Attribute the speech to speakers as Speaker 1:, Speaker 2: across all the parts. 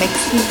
Speaker 1: l'été avec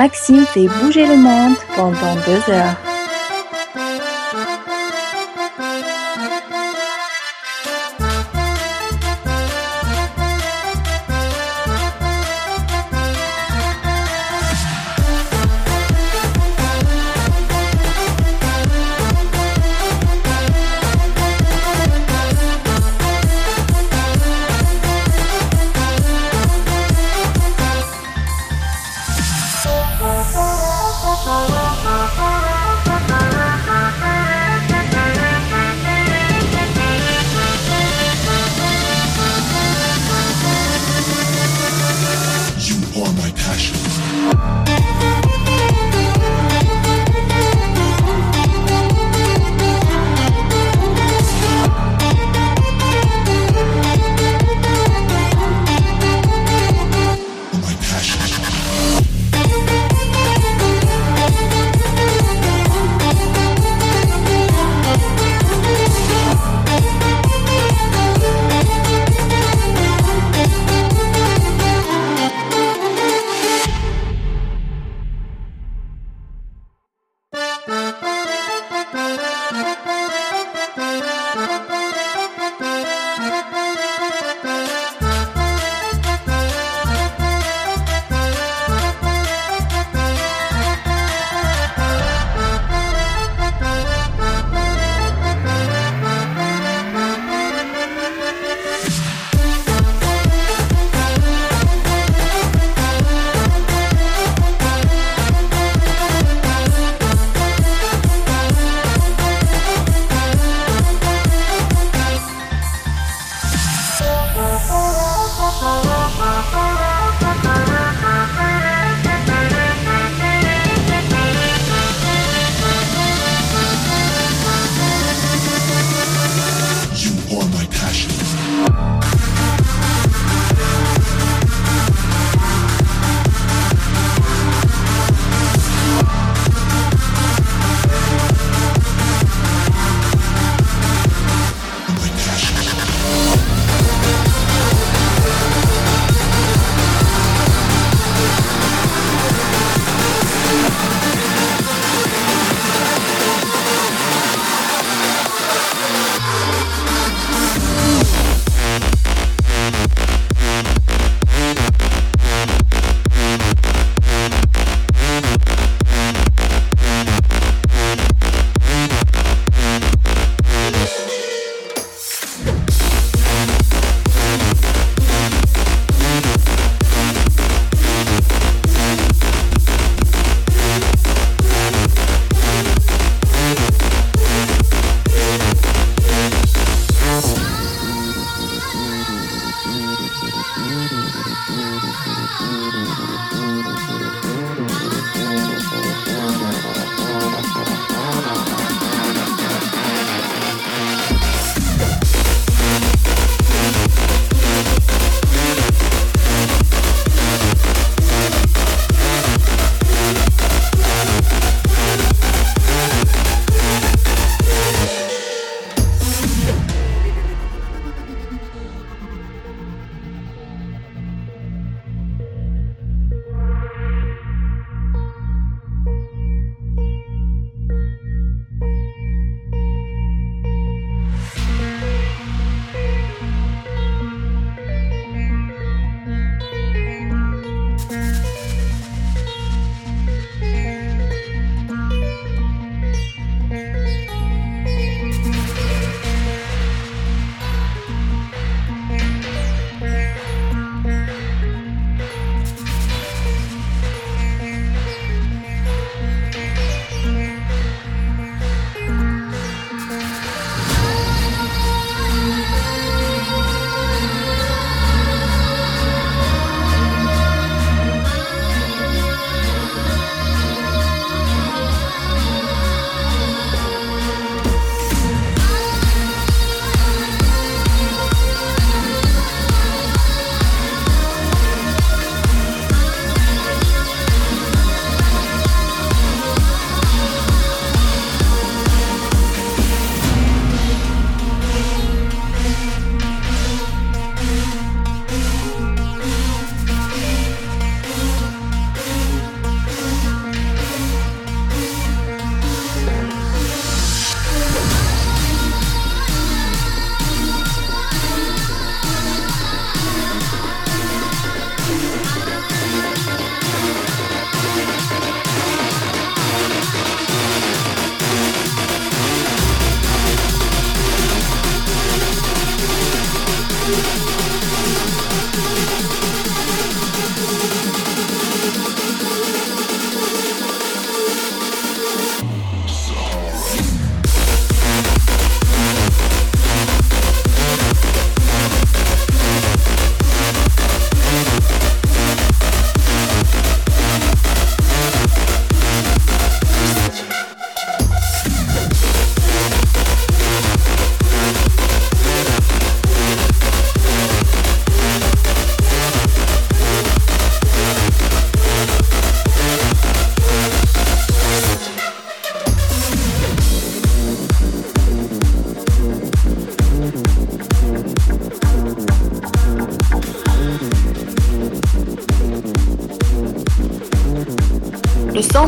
Speaker 1: Maxime
Speaker 2: fait bouger le monde pendant deux heures.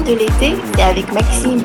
Speaker 3: de l'été, c'est avec Maxime.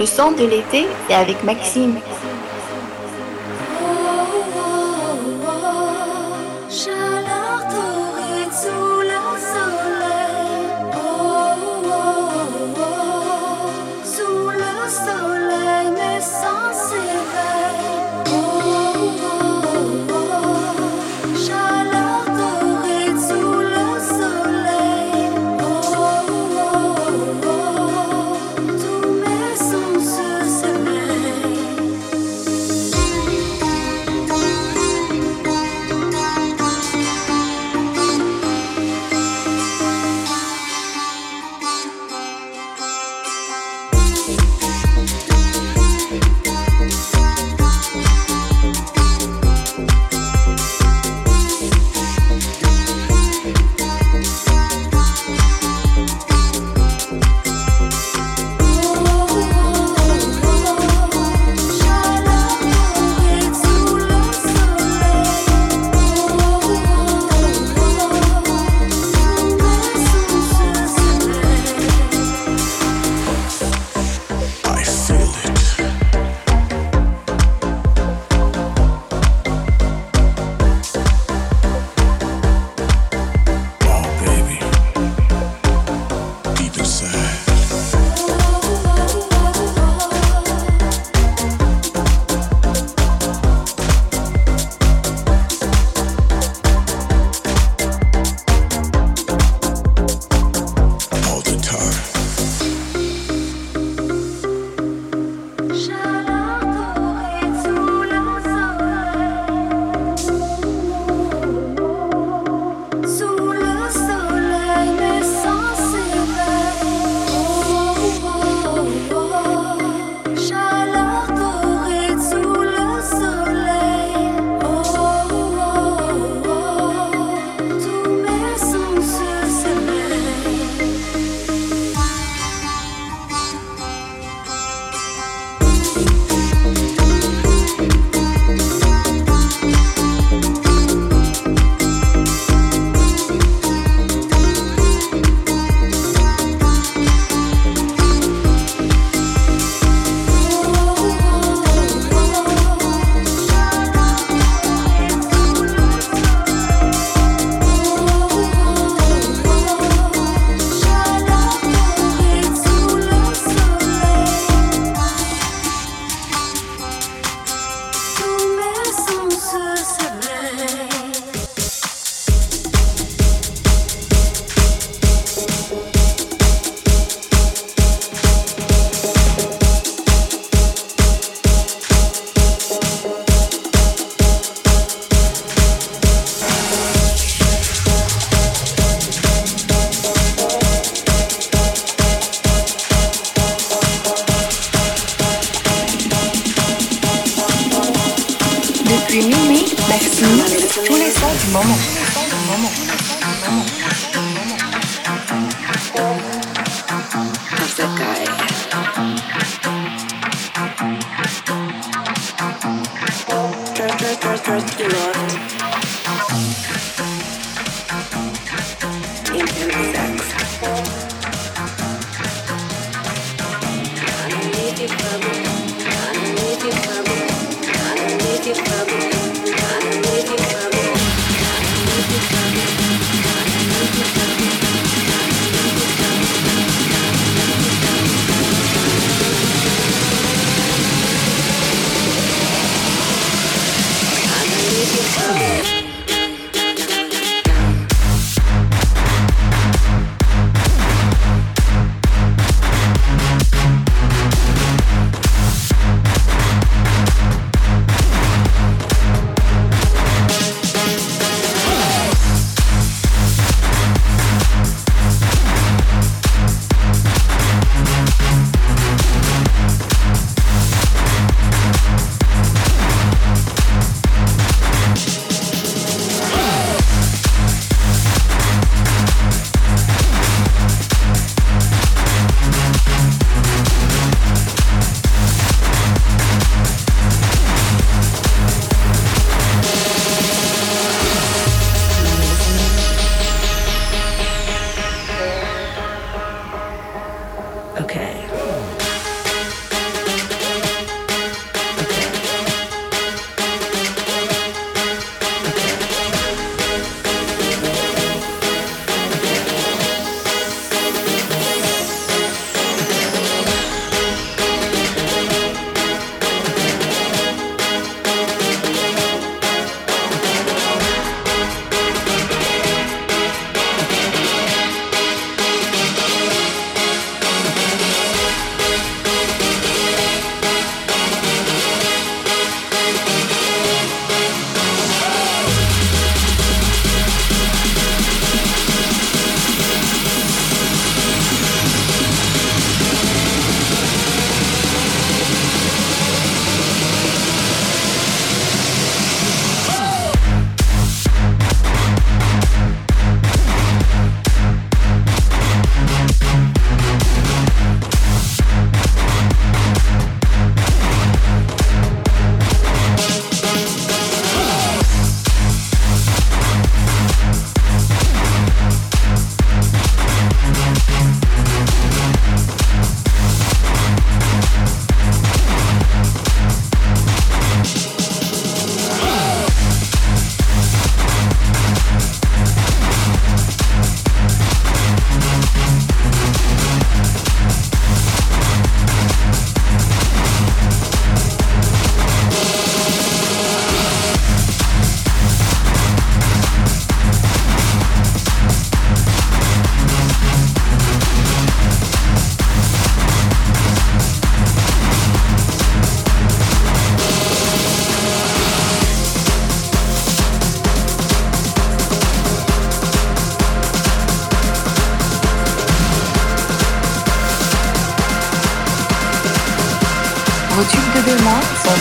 Speaker 3: Le son de l'été, c'est avec Maxime.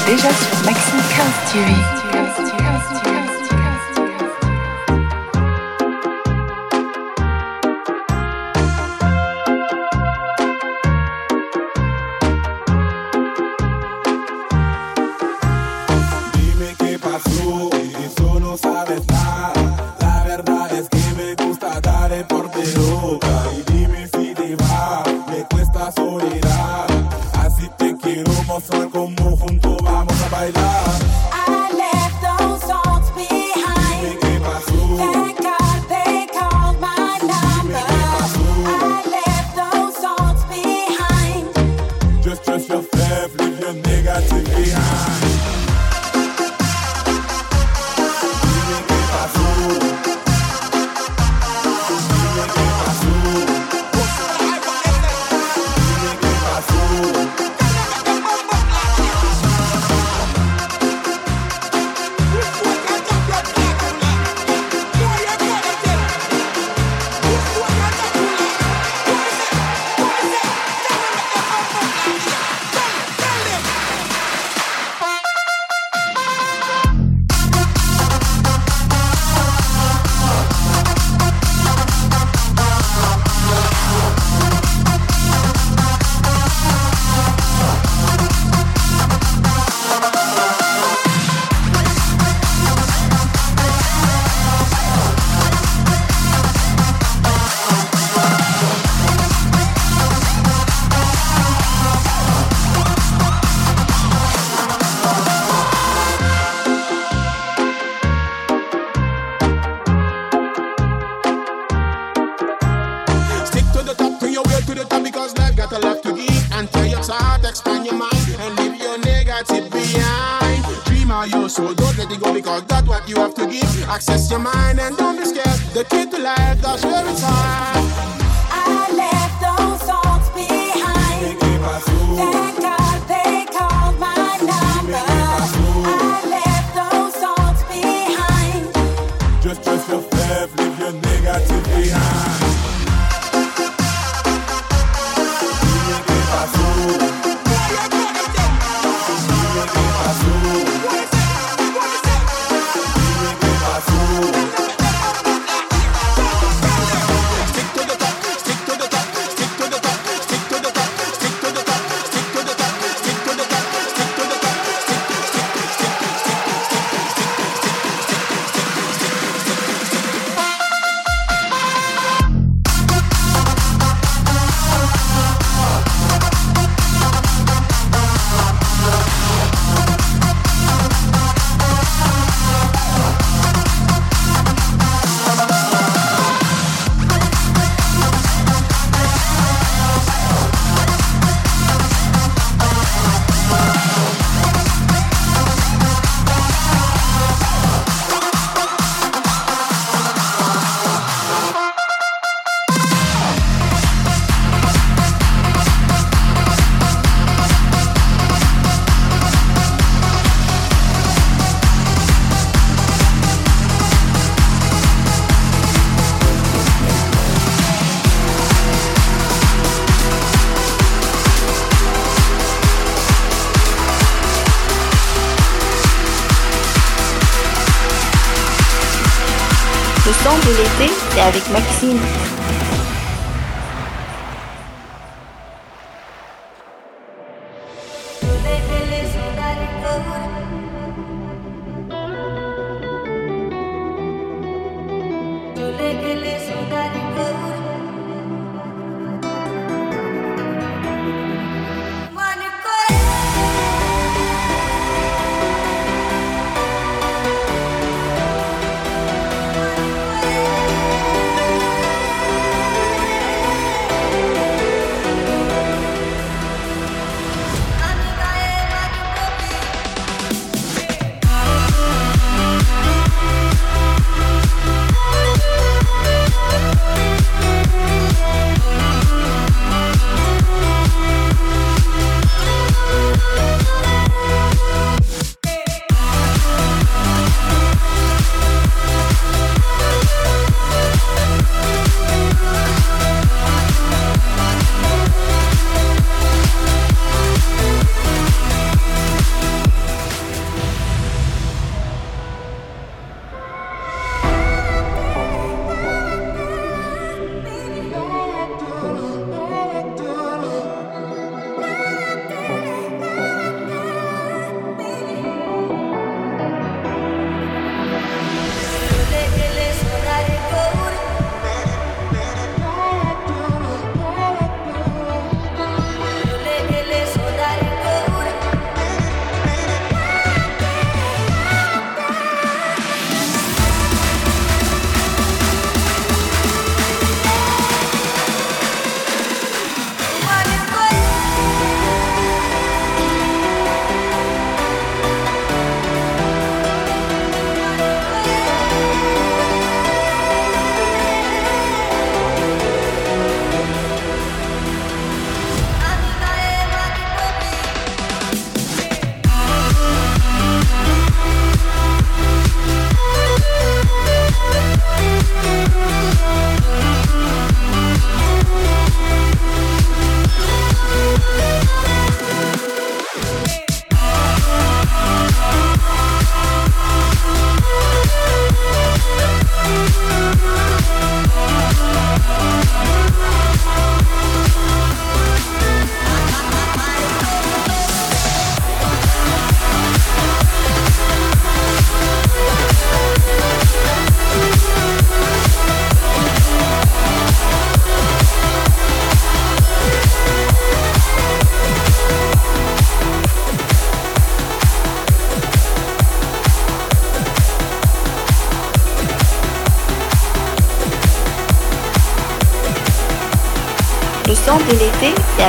Speaker 4: Déjà sur Maxime 15 TV.
Speaker 3: Avec Maxime.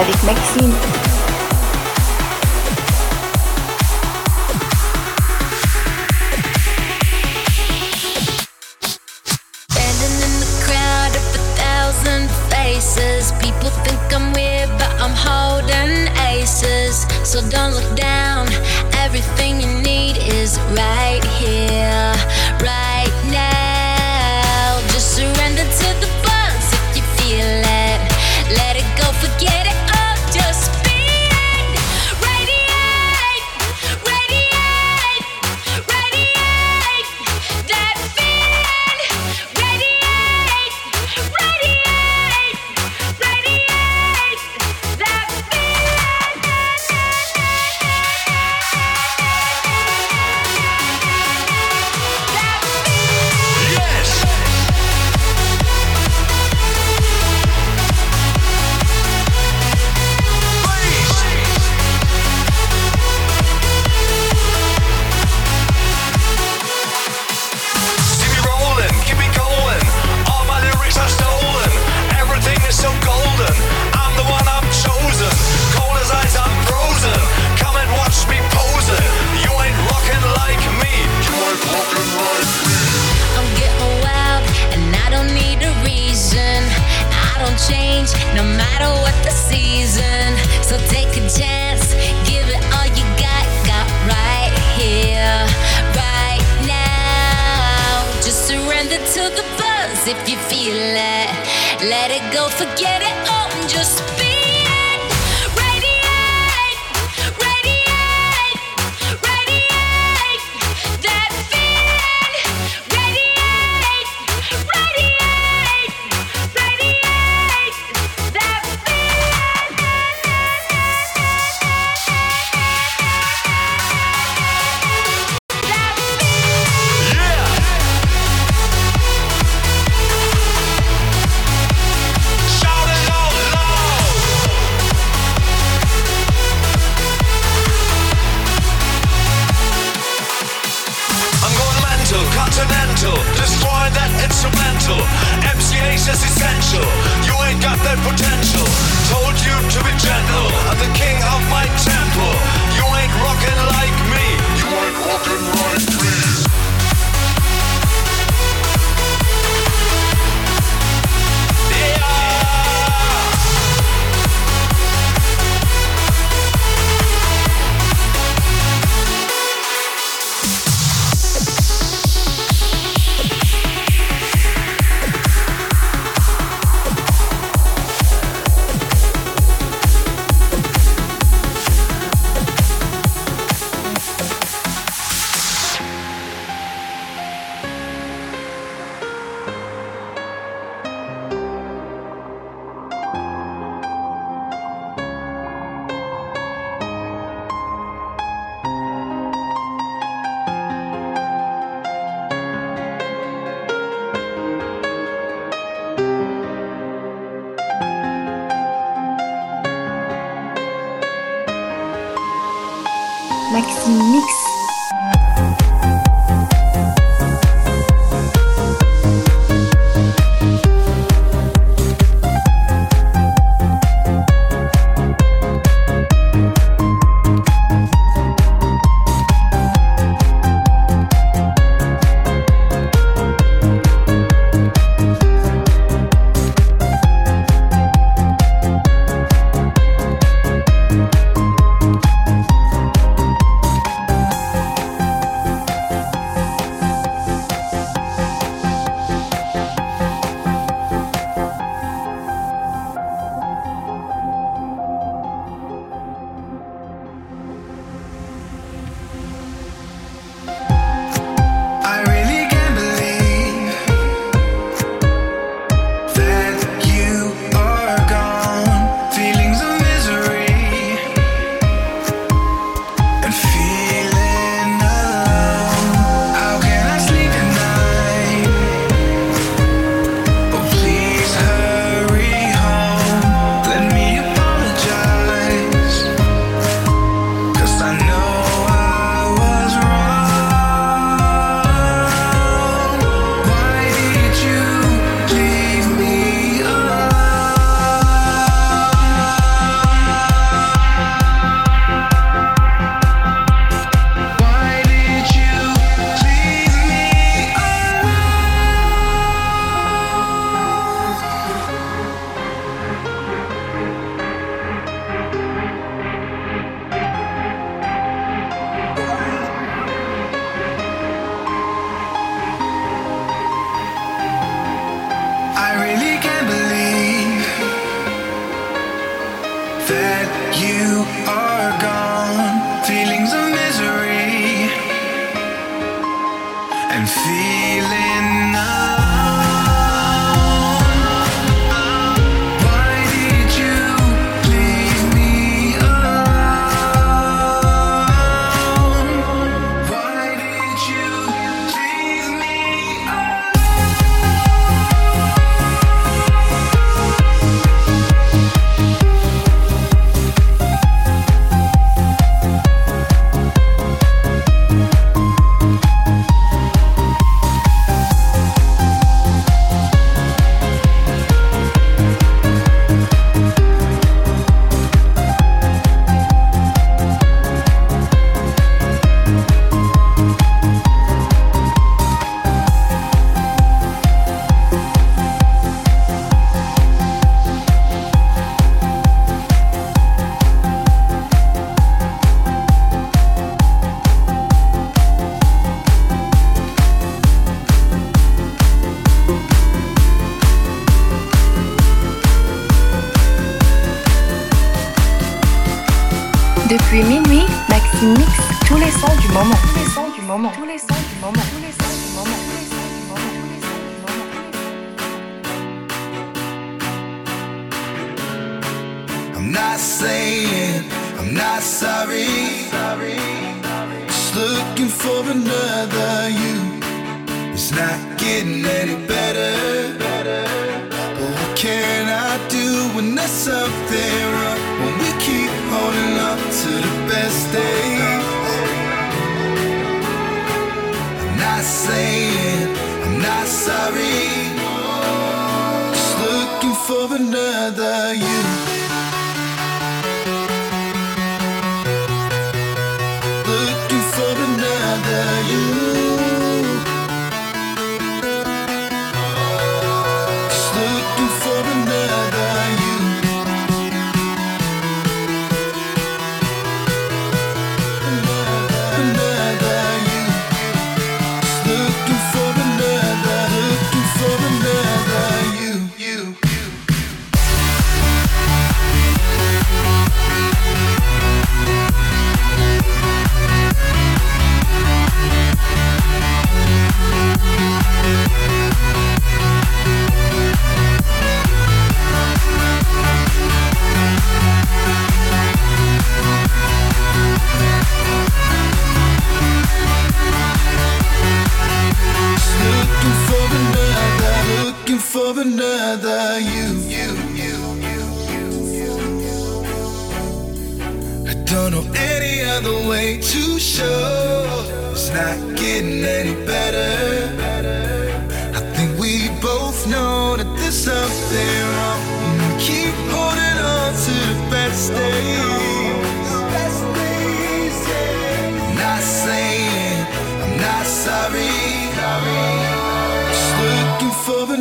Speaker 5: Avec Maxime.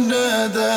Speaker 6: For another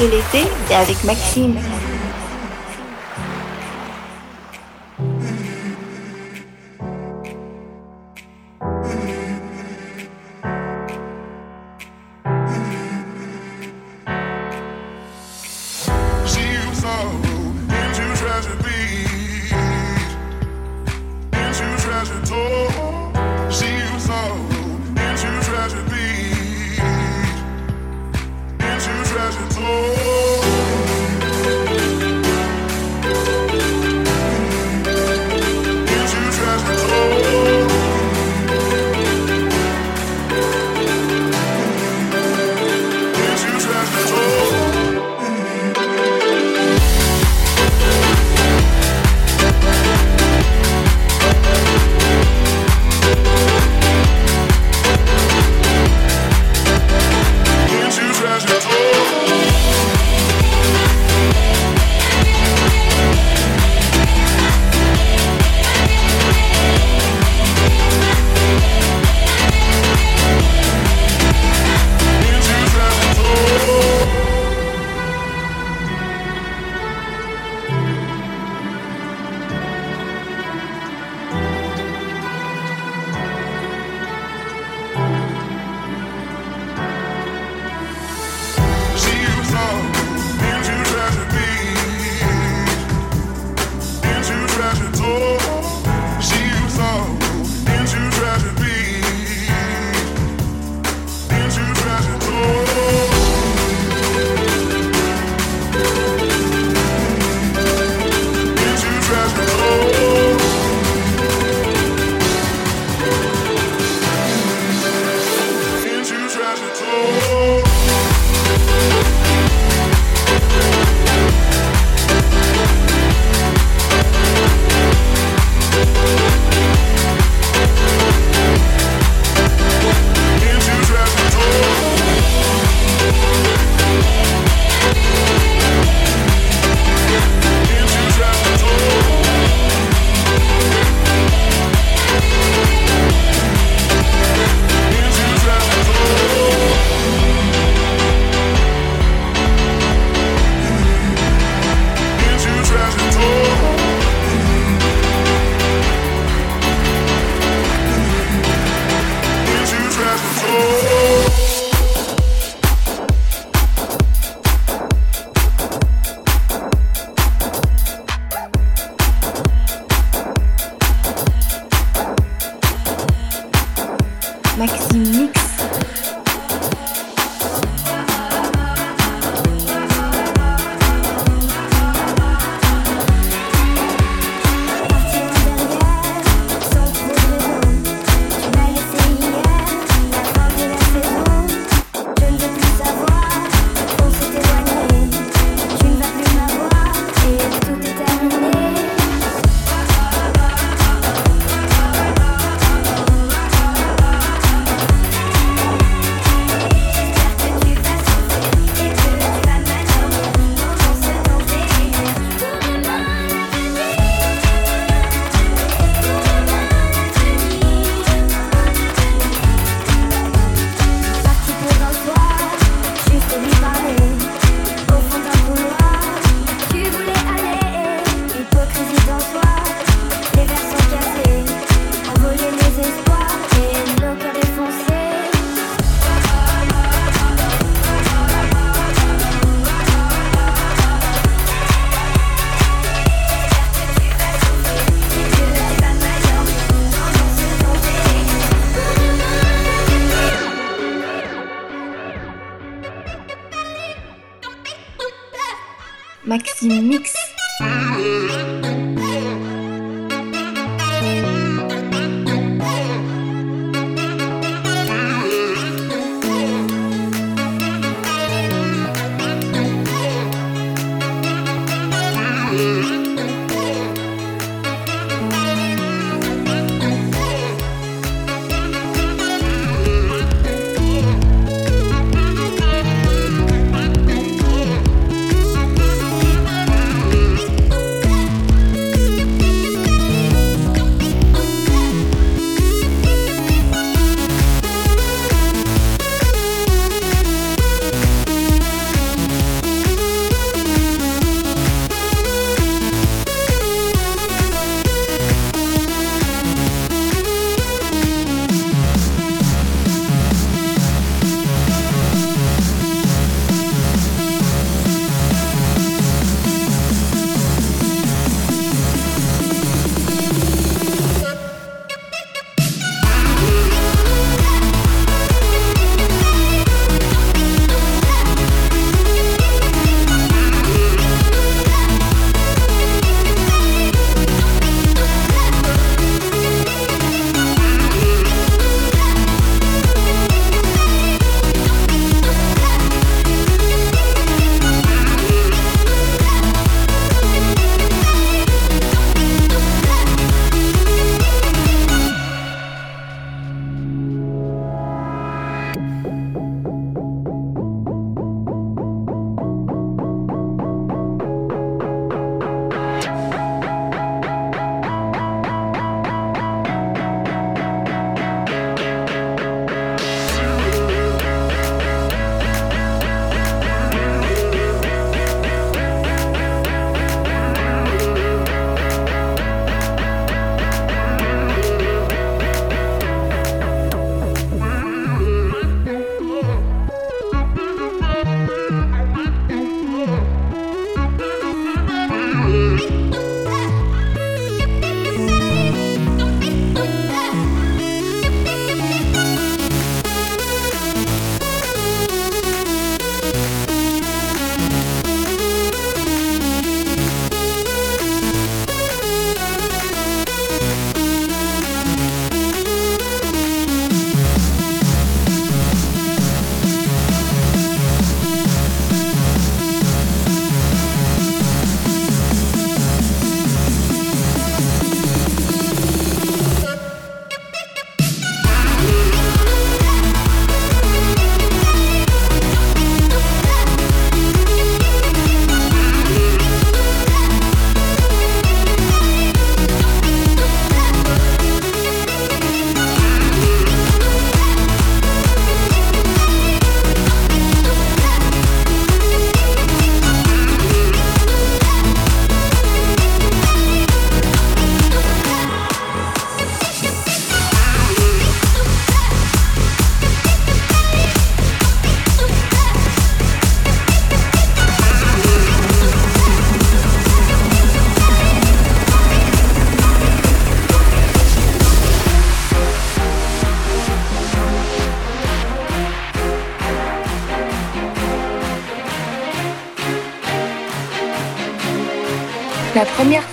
Speaker 7: de
Speaker 8: l'été avec Maxime.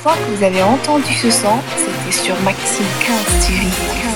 Speaker 2: Fois que vous avez entendu ce son, c'était sur Maxime 15 TV.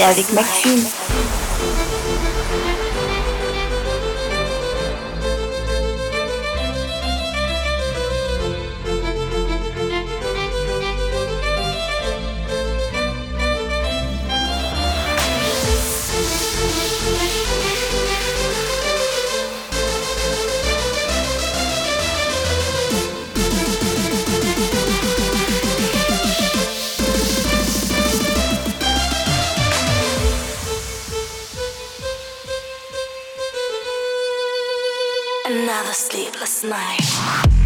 Speaker 7: L'été, c'est avec Maxime.
Speaker 9: Sleepless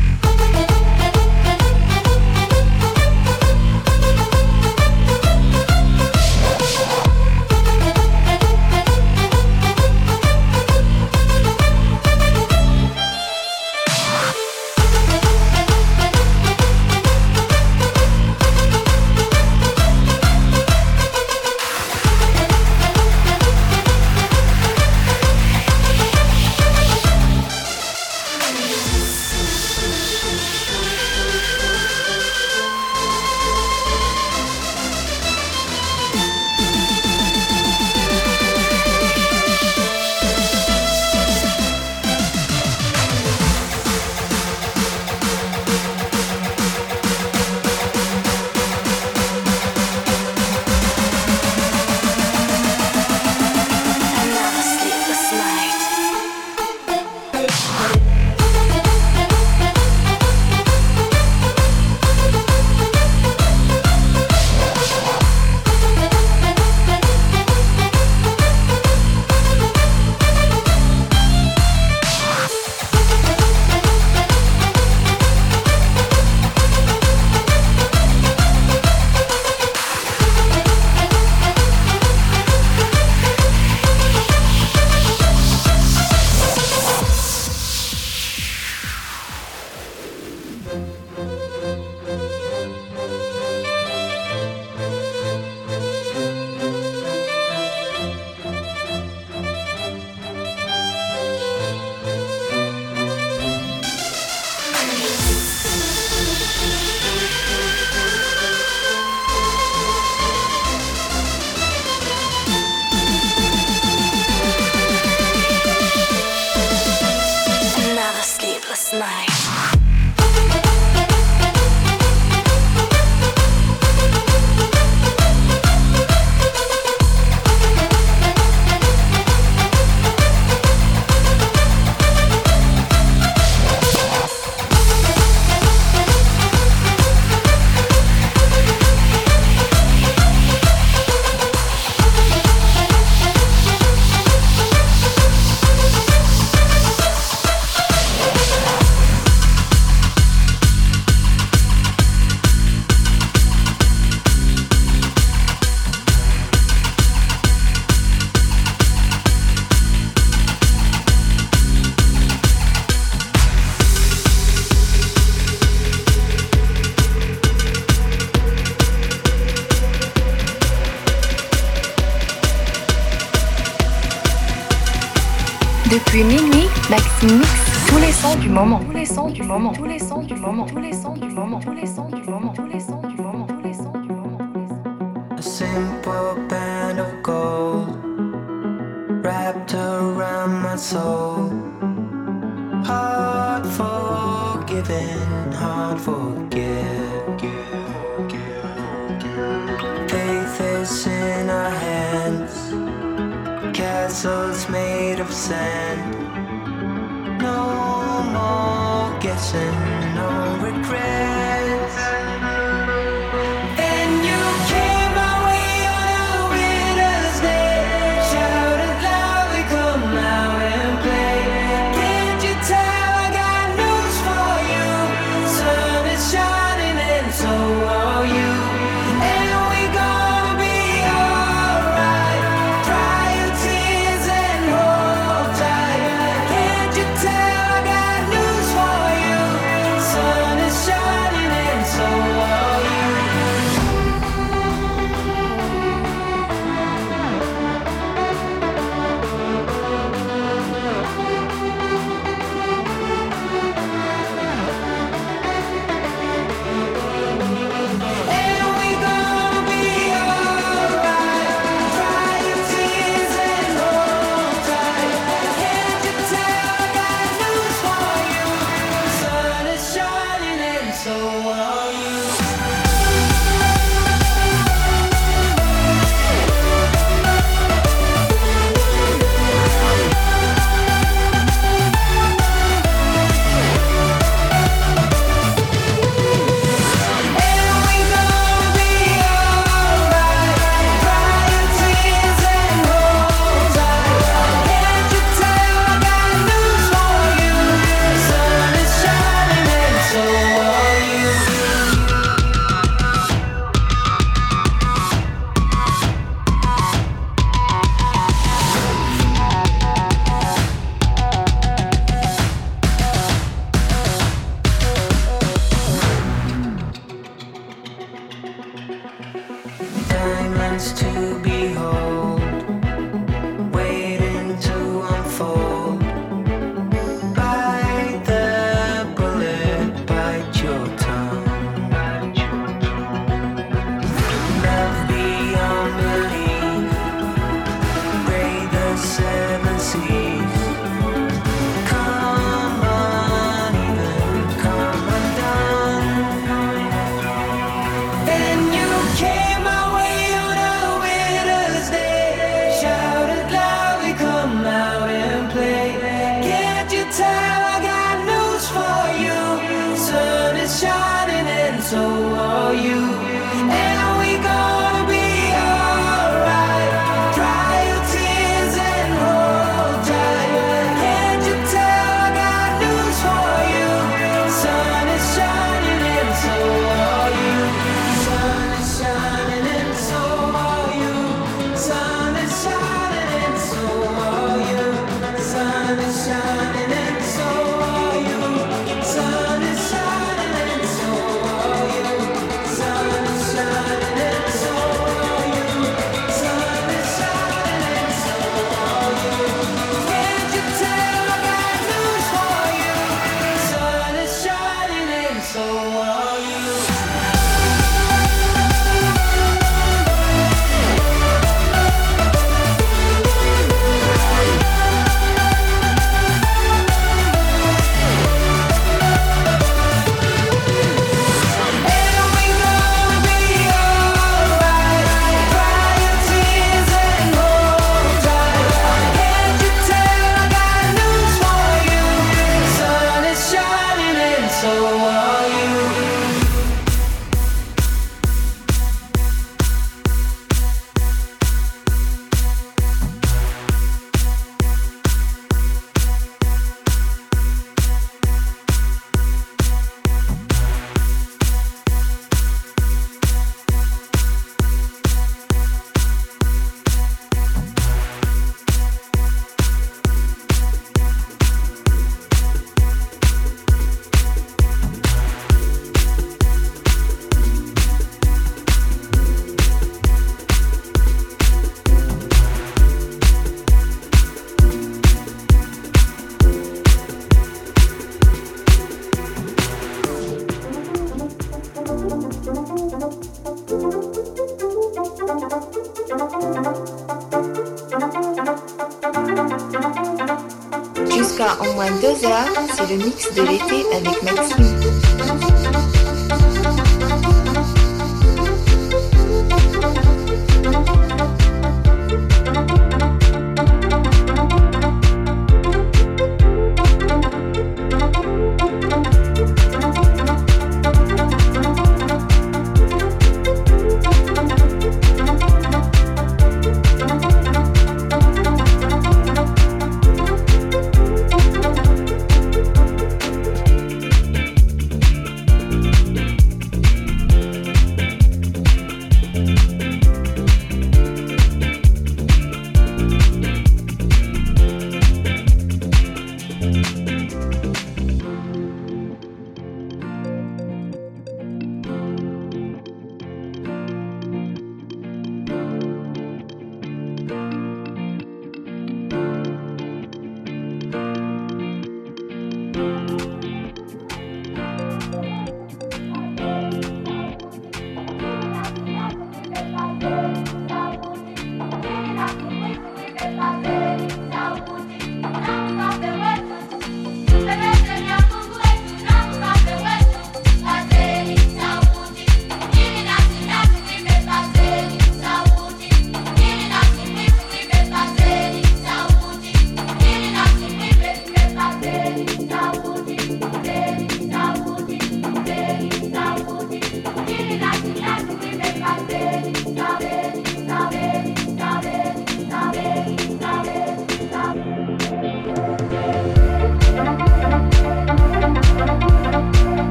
Speaker 2: le mix de l'été avec Maxime.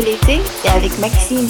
Speaker 7: L'été est avec Maxime.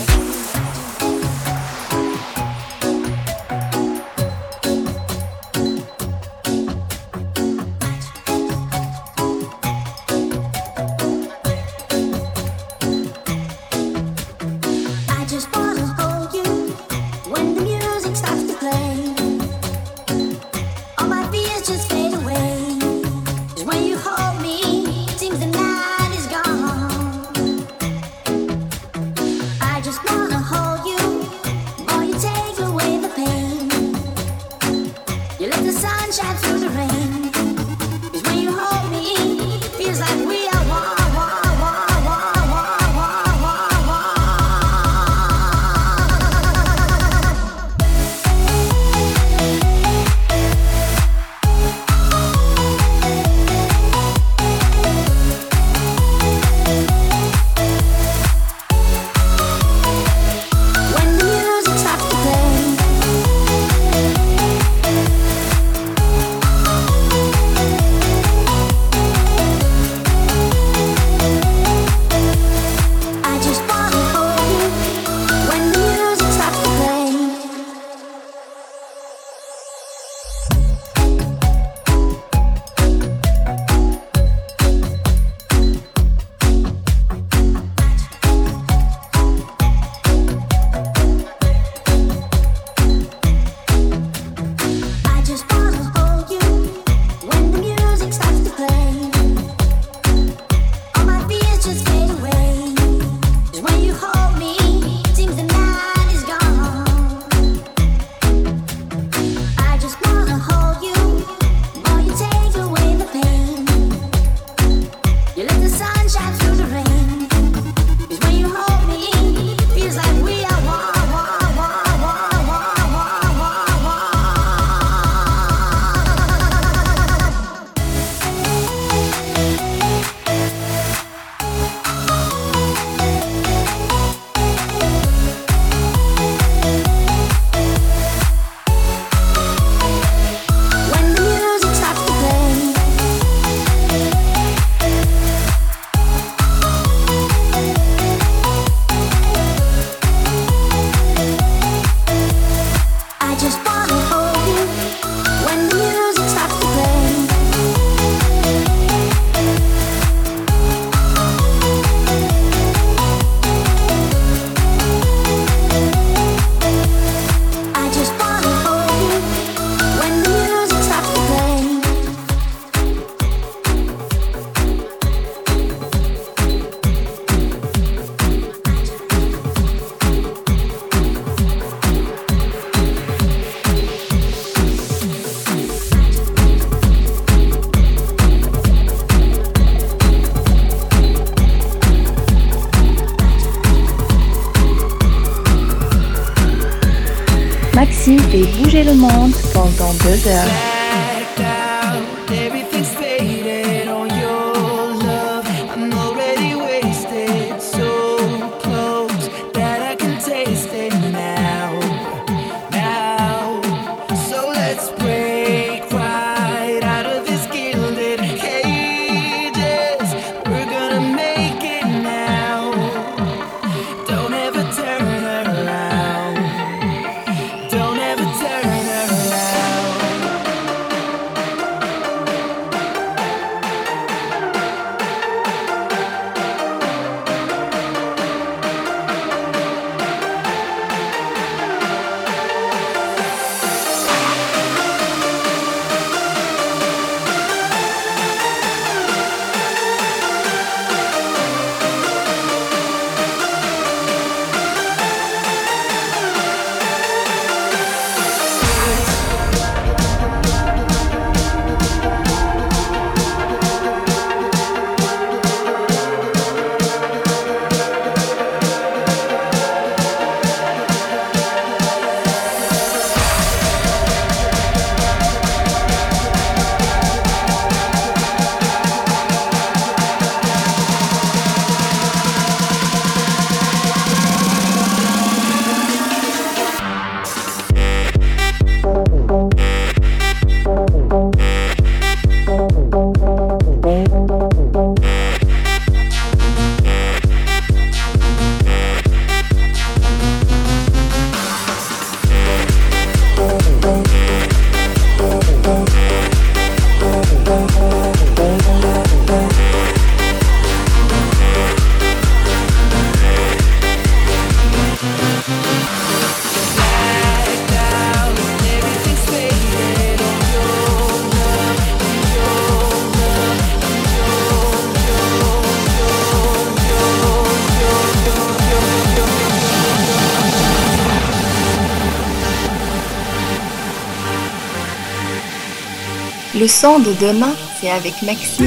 Speaker 7: Le son de demain, c'est avec Maxime.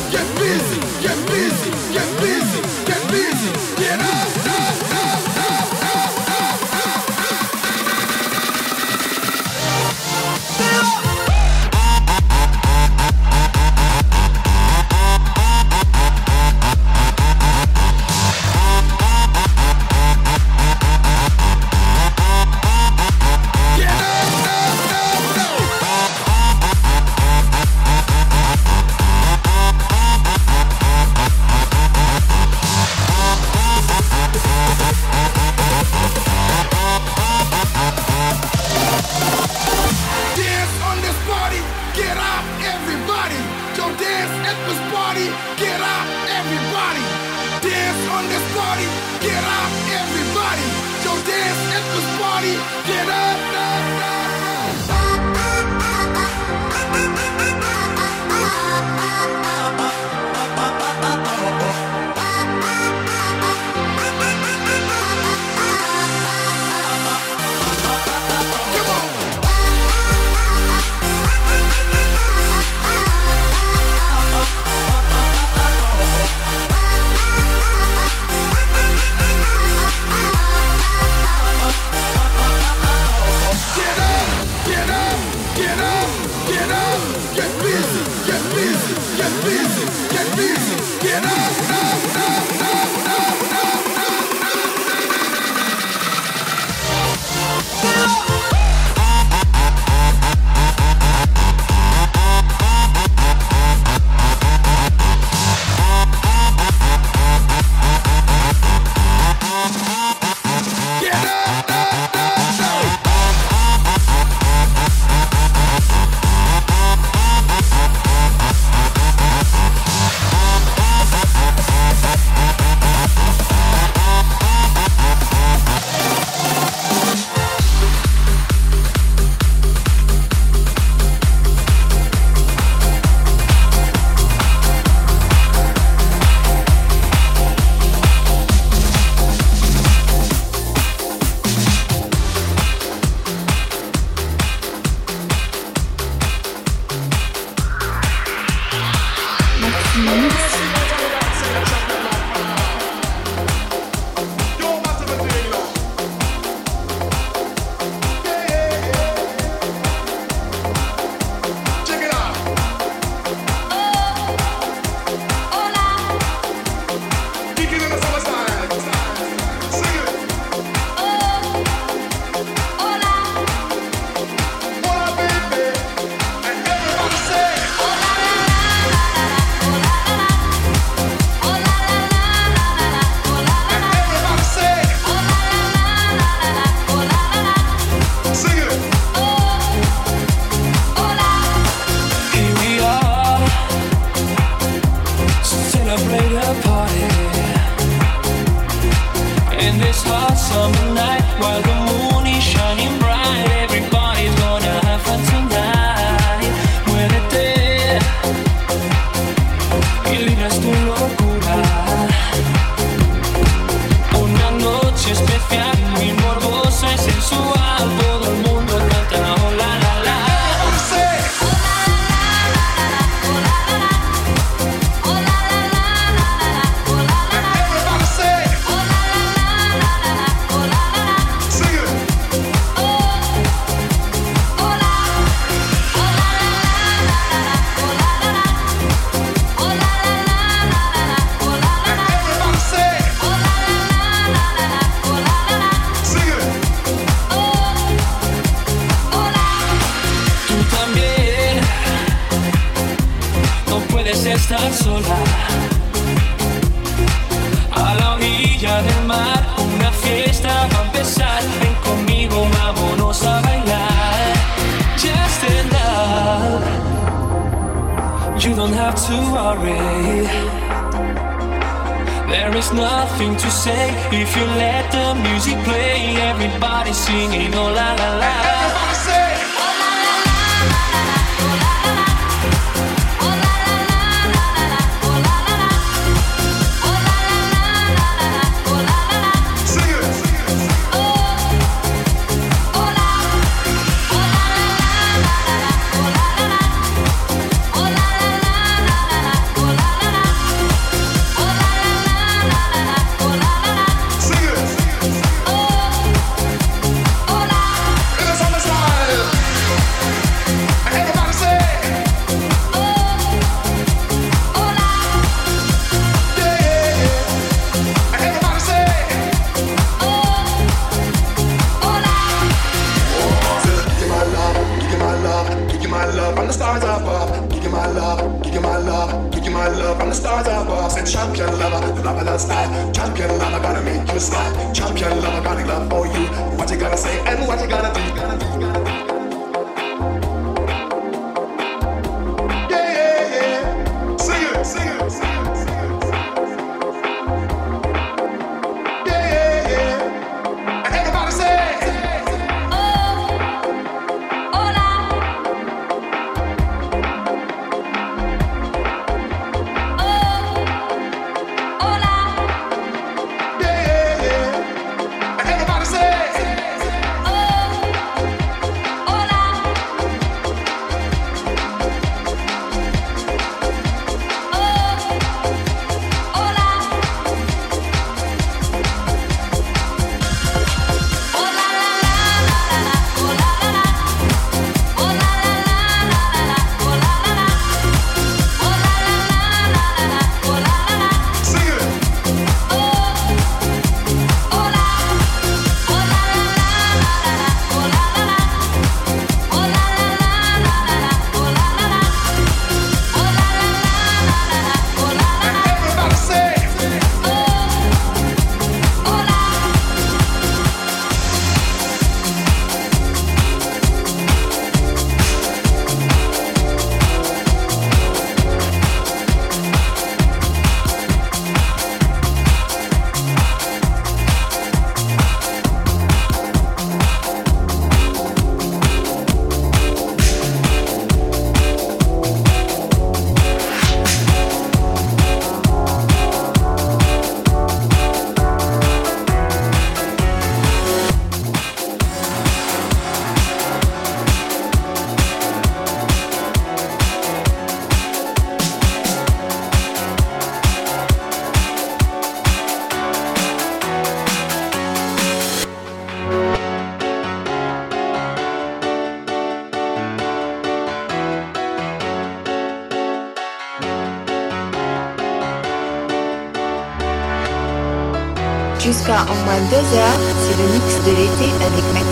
Speaker 5: en moins deux heures, c'est le mix de l'été avec
Speaker 10: Mac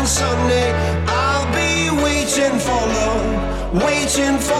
Speaker 10: till Sunday. I'll be waiting for love, waiting for.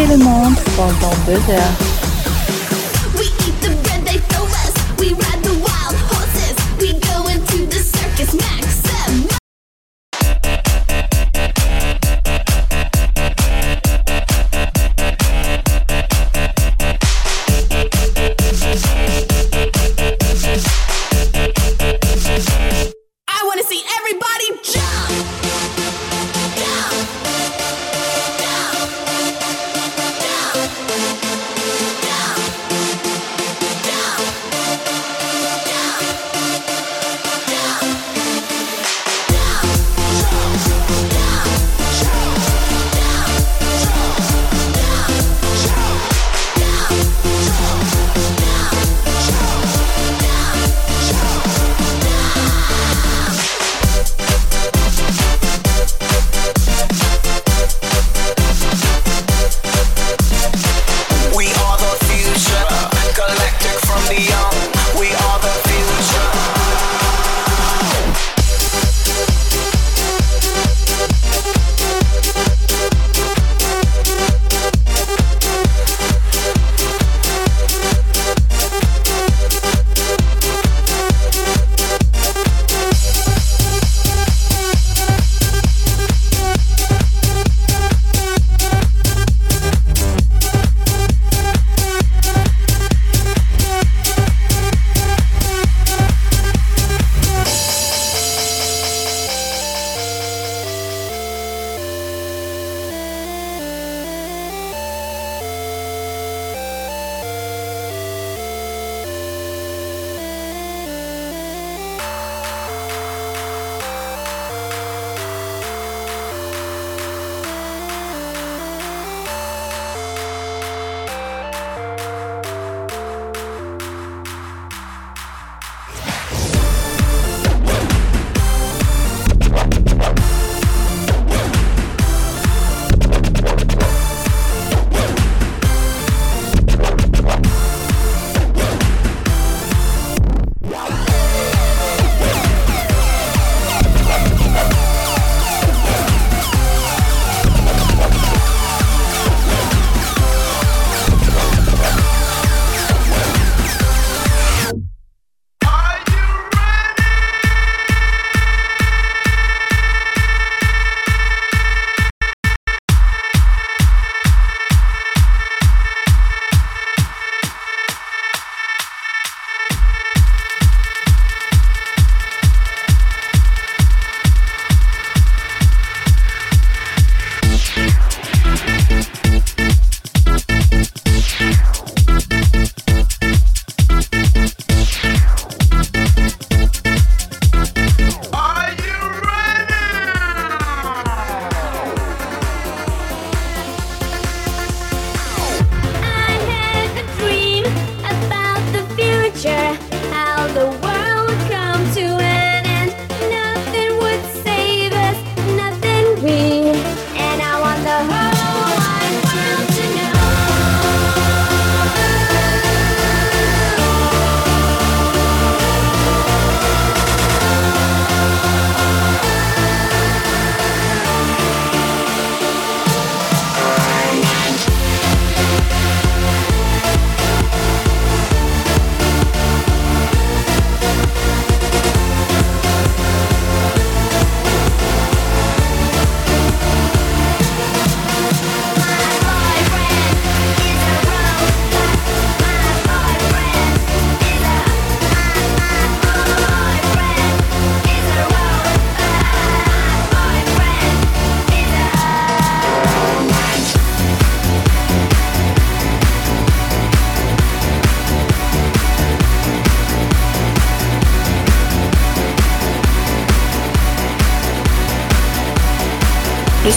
Speaker 2: le monde pendant deux heures.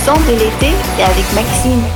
Speaker 11: son de l'été et avec Maxime.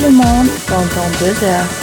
Speaker 11: le monde pendant deux heures.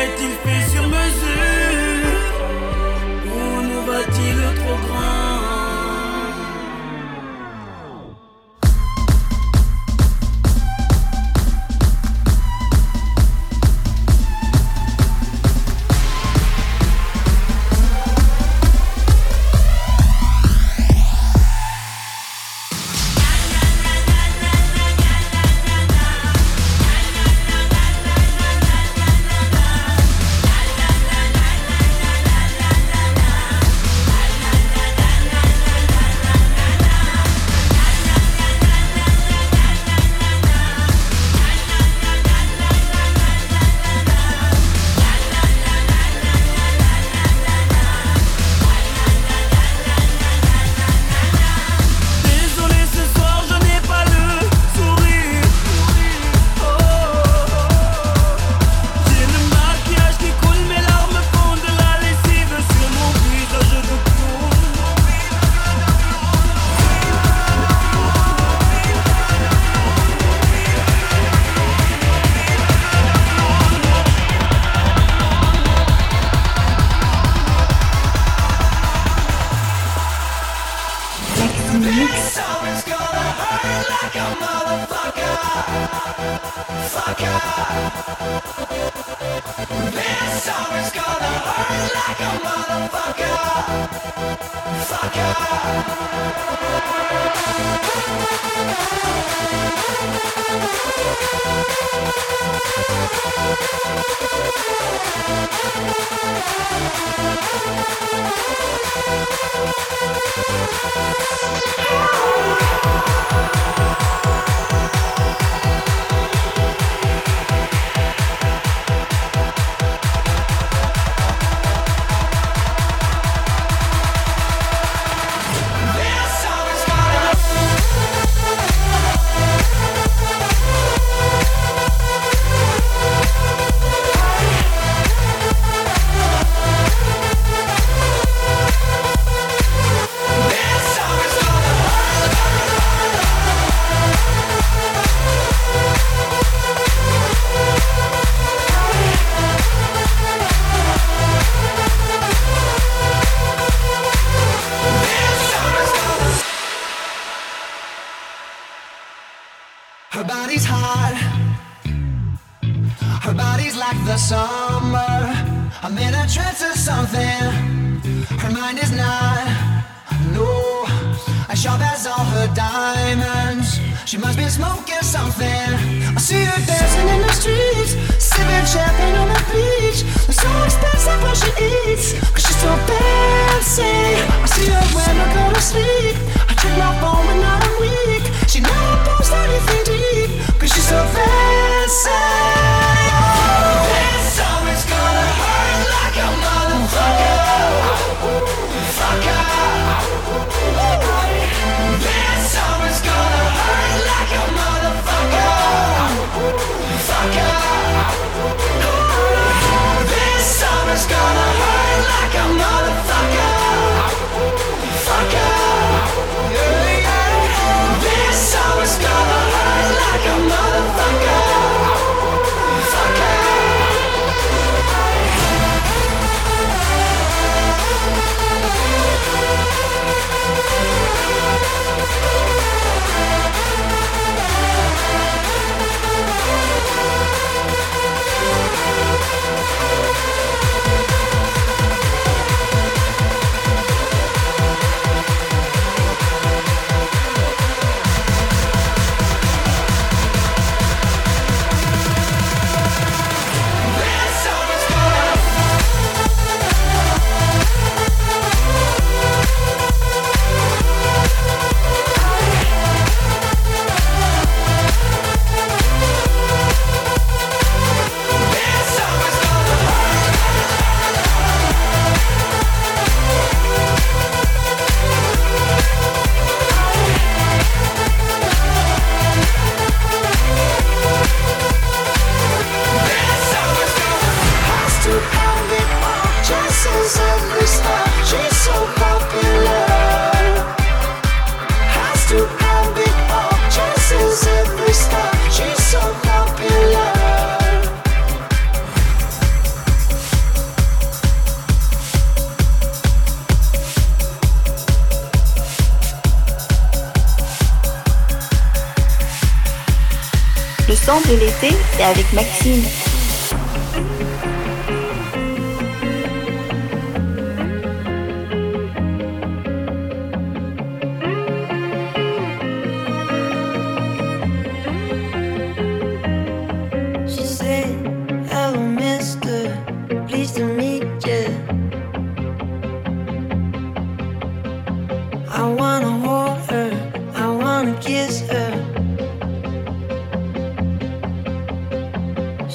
Speaker 12: Est-il fait sur mesure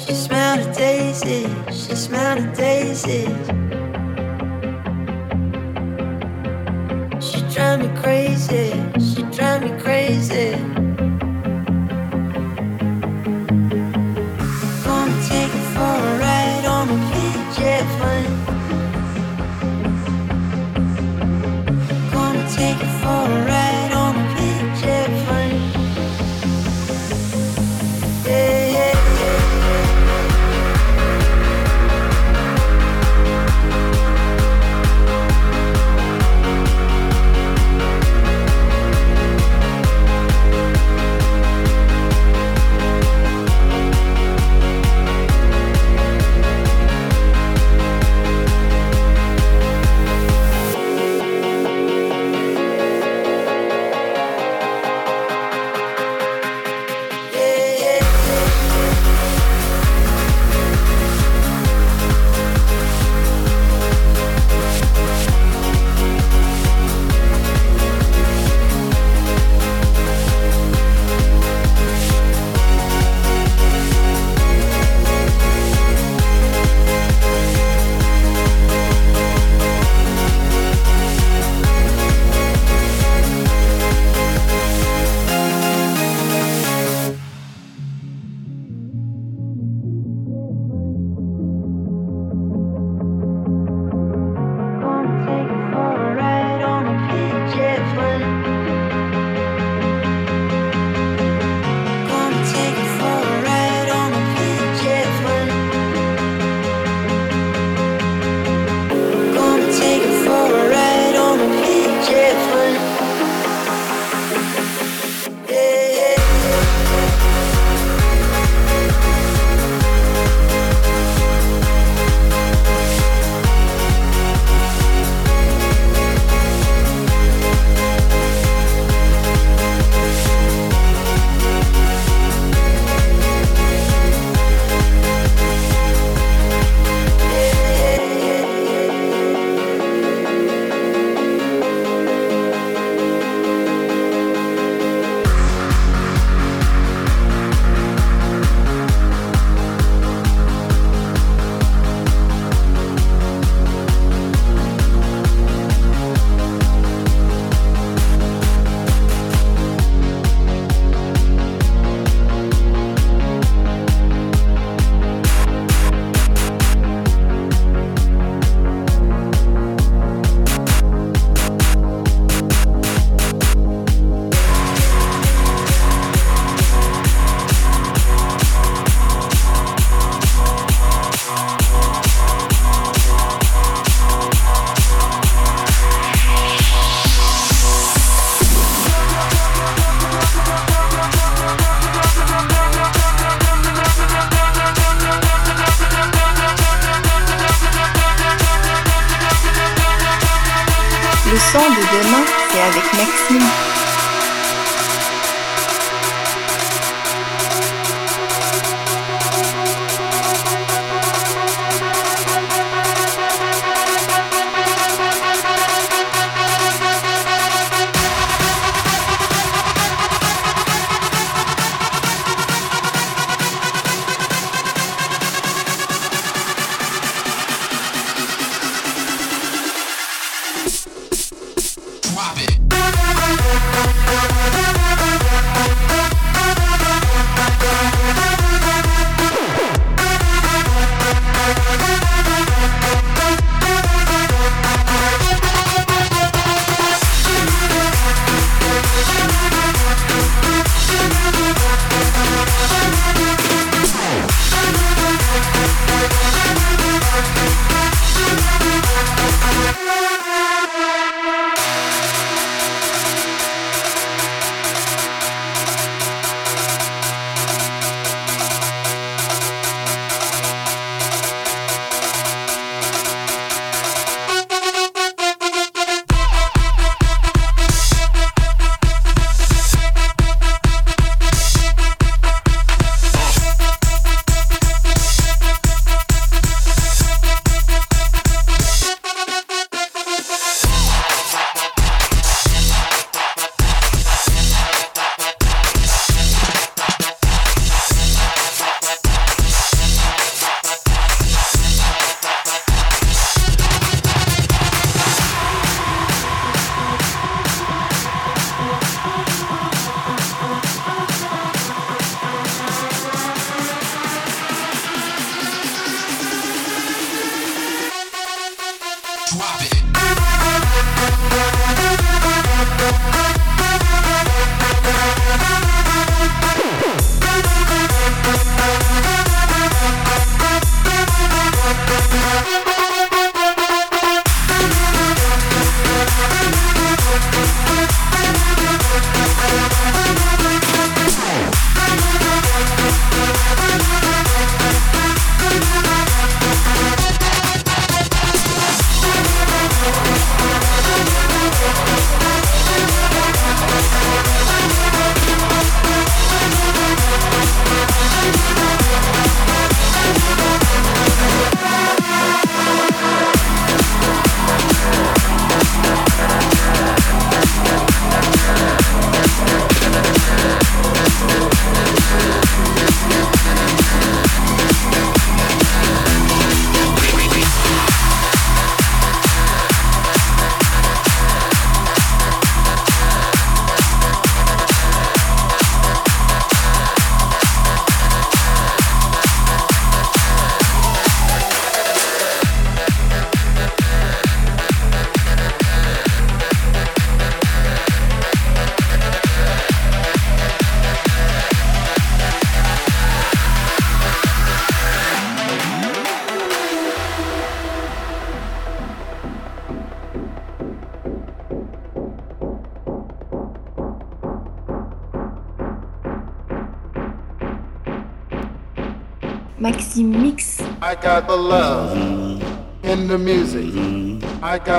Speaker 13: She
Speaker 9: smelled of daisies, she smelled of daisies. She drive me crazy, she drive me crazy.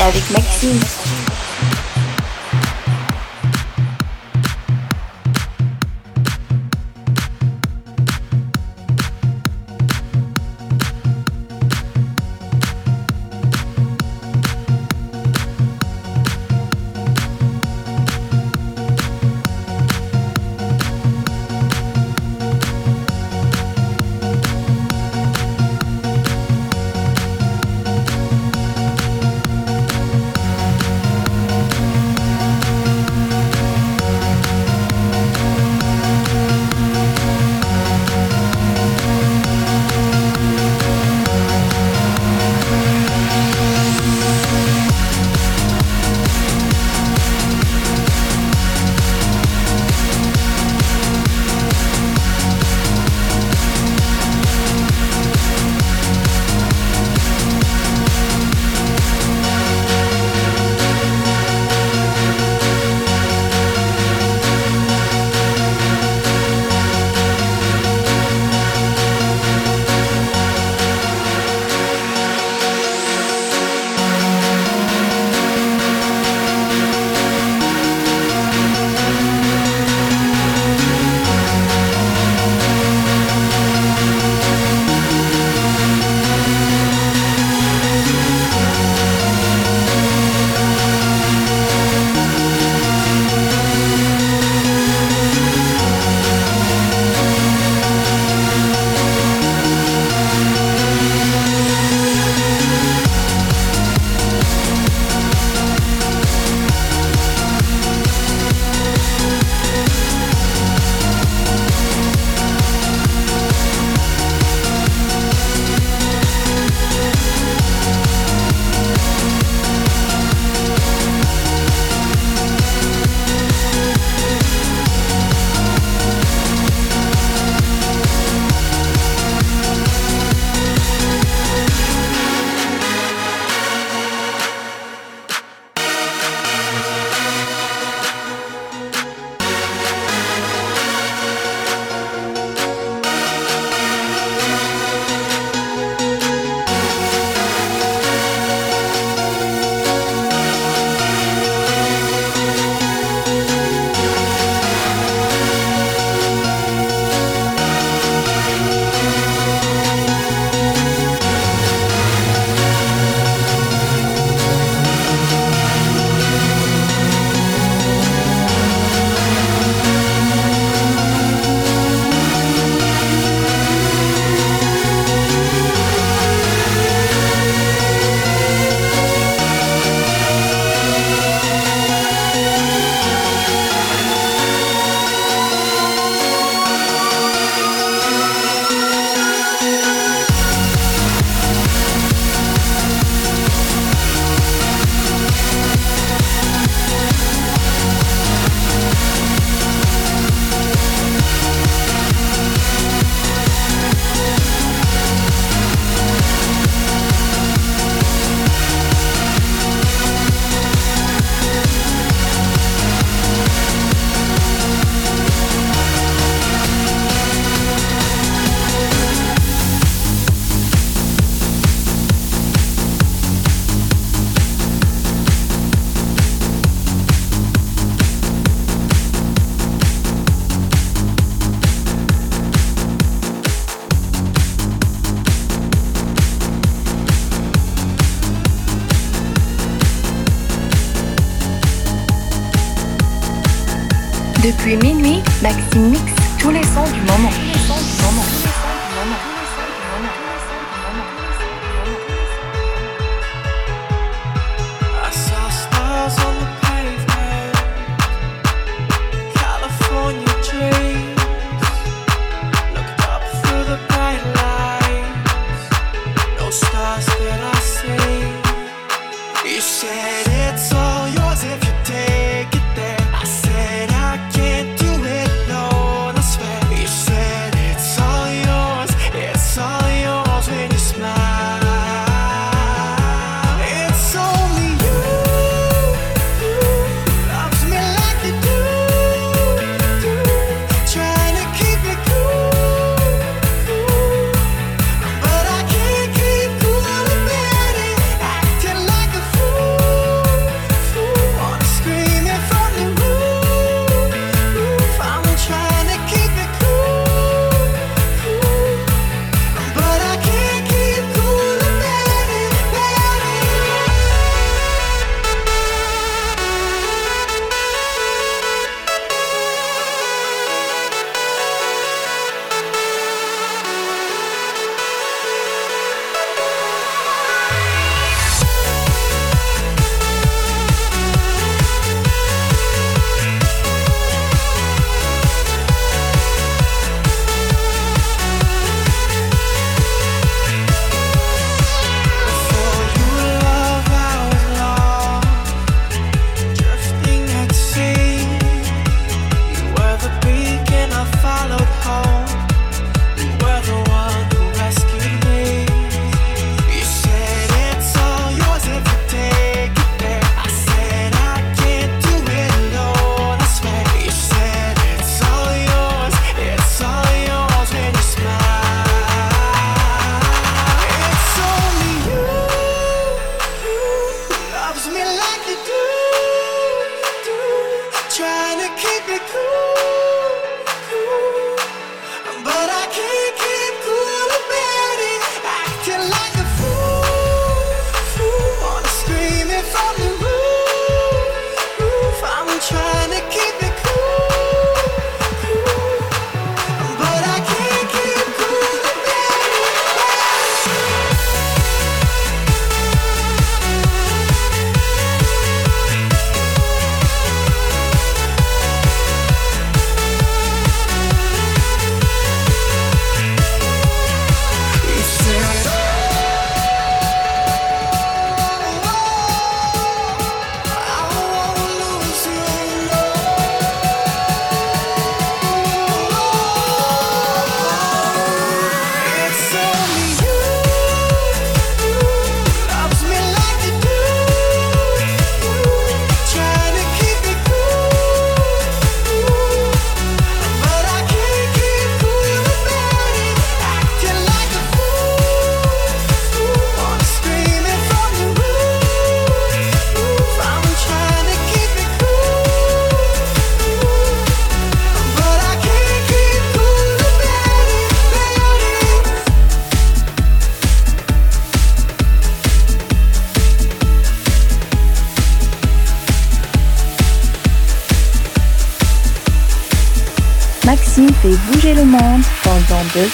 Speaker 2: avec Maxime.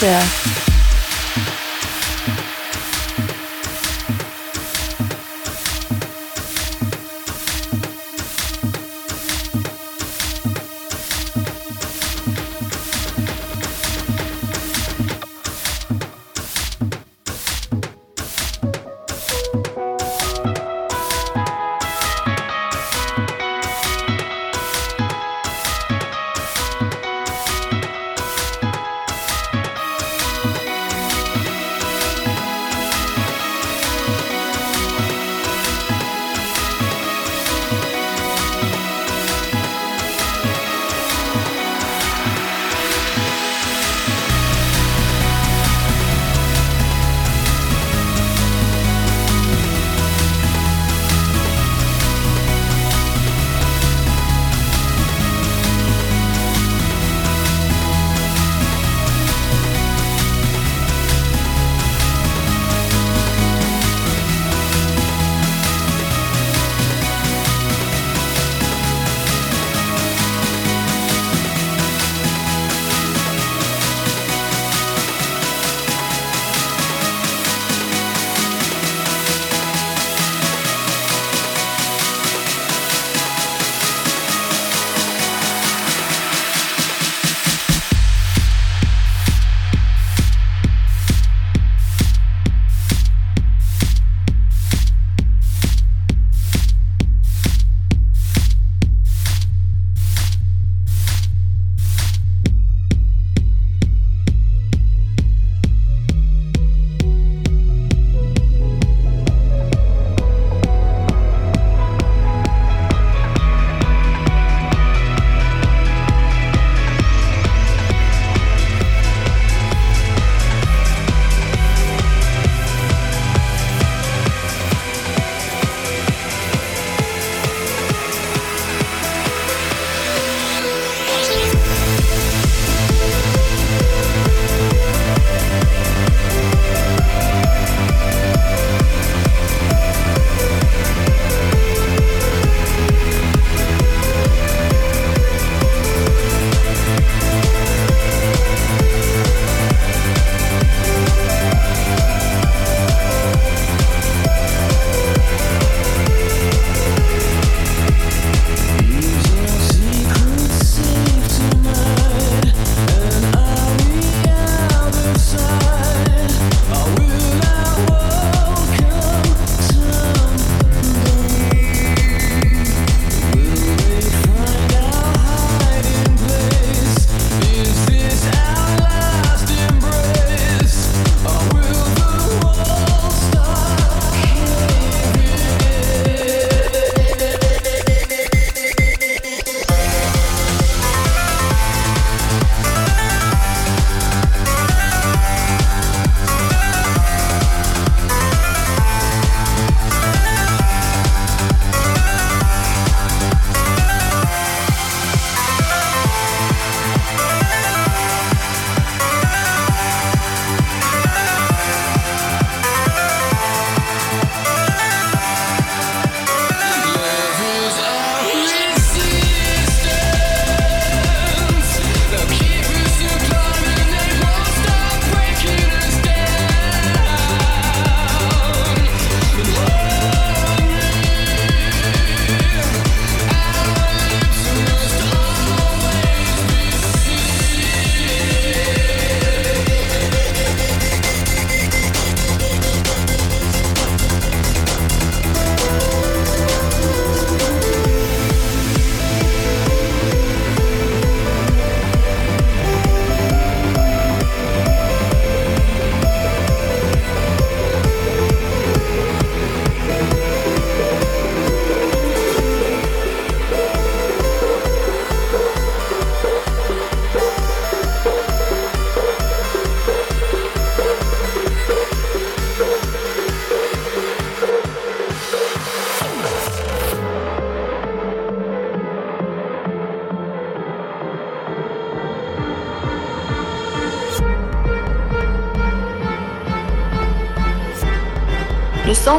Speaker 7: Pendant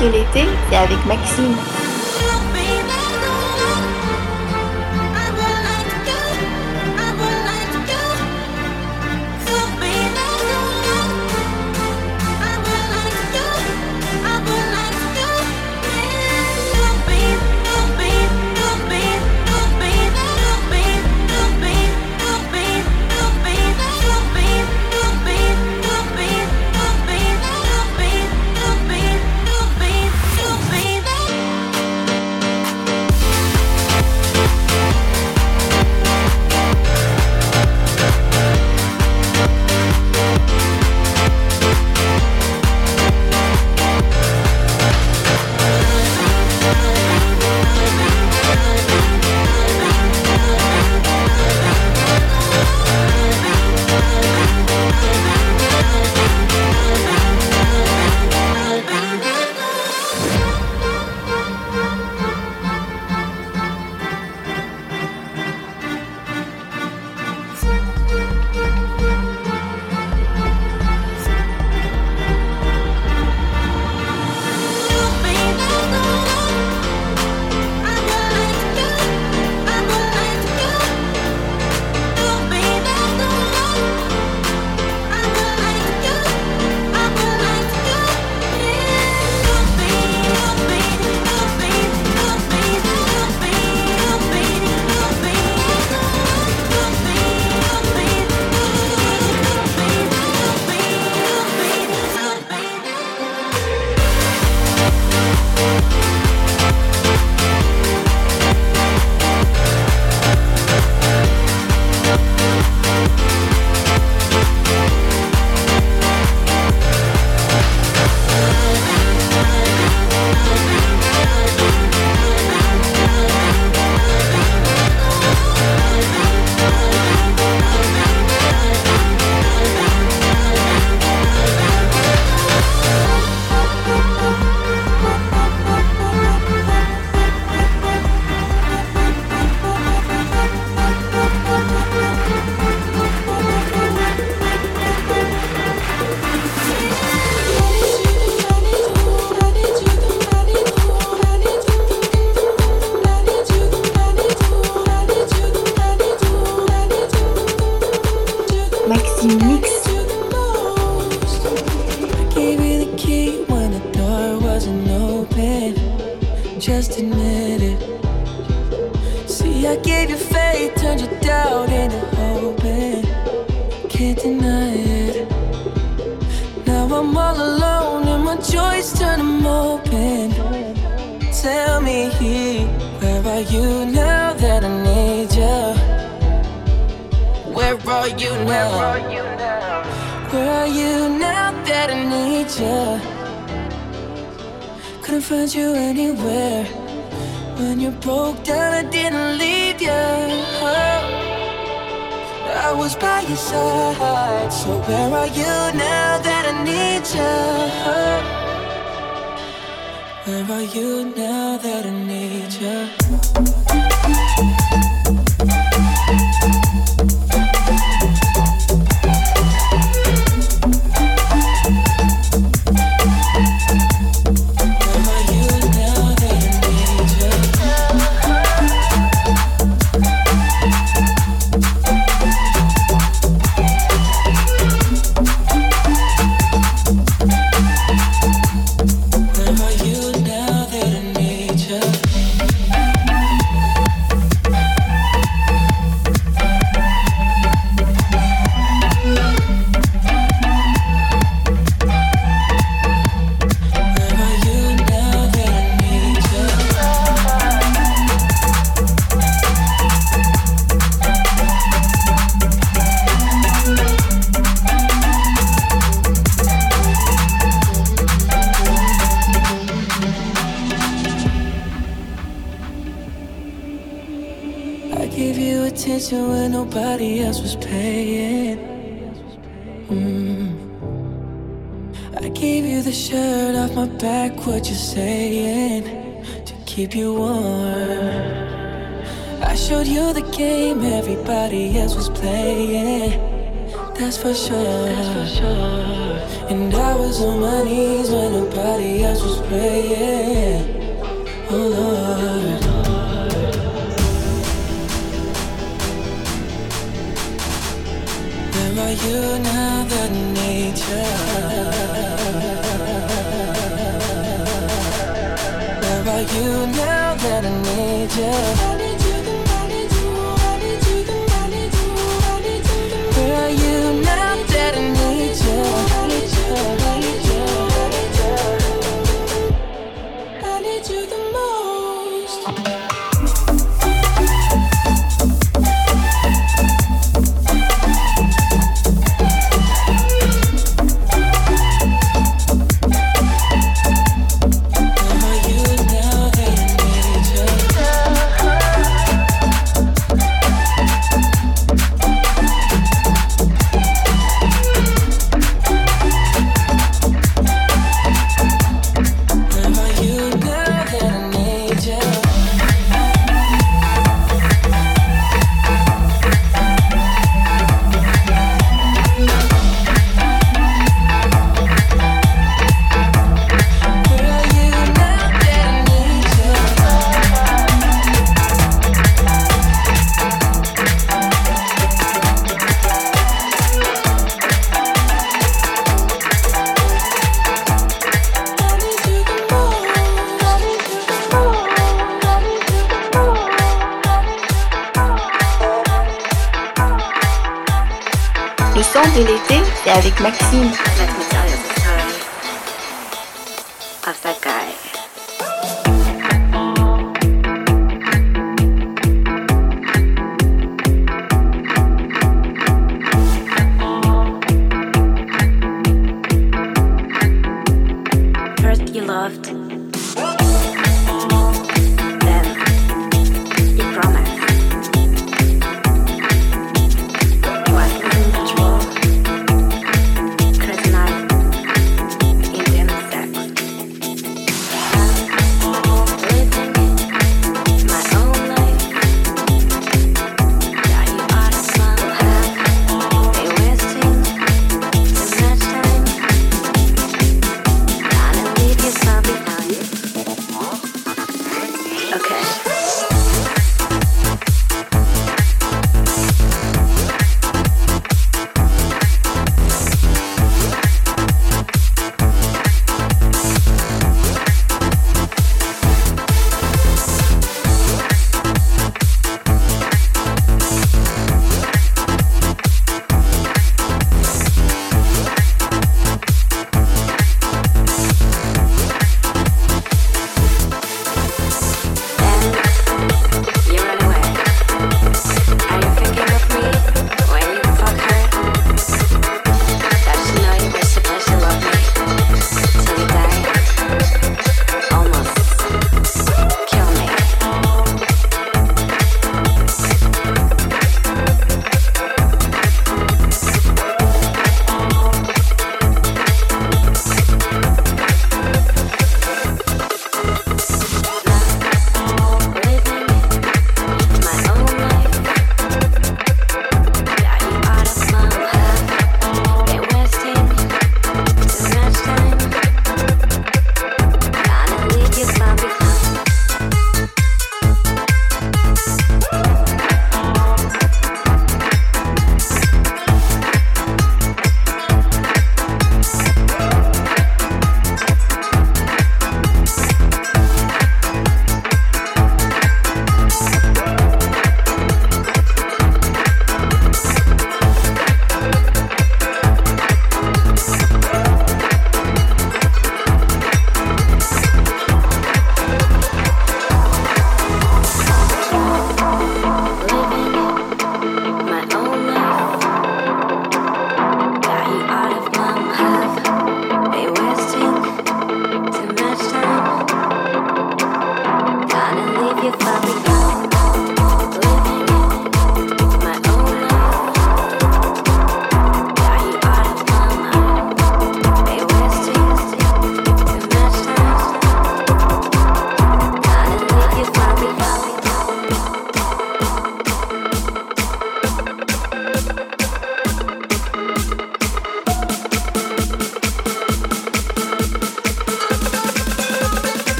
Speaker 7: de l'été, c'est avec Maxime.
Speaker 3: Where you now that you now that I need you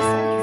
Speaker 2: du moment.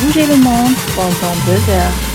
Speaker 2: Bouger le monde pendant deux heures.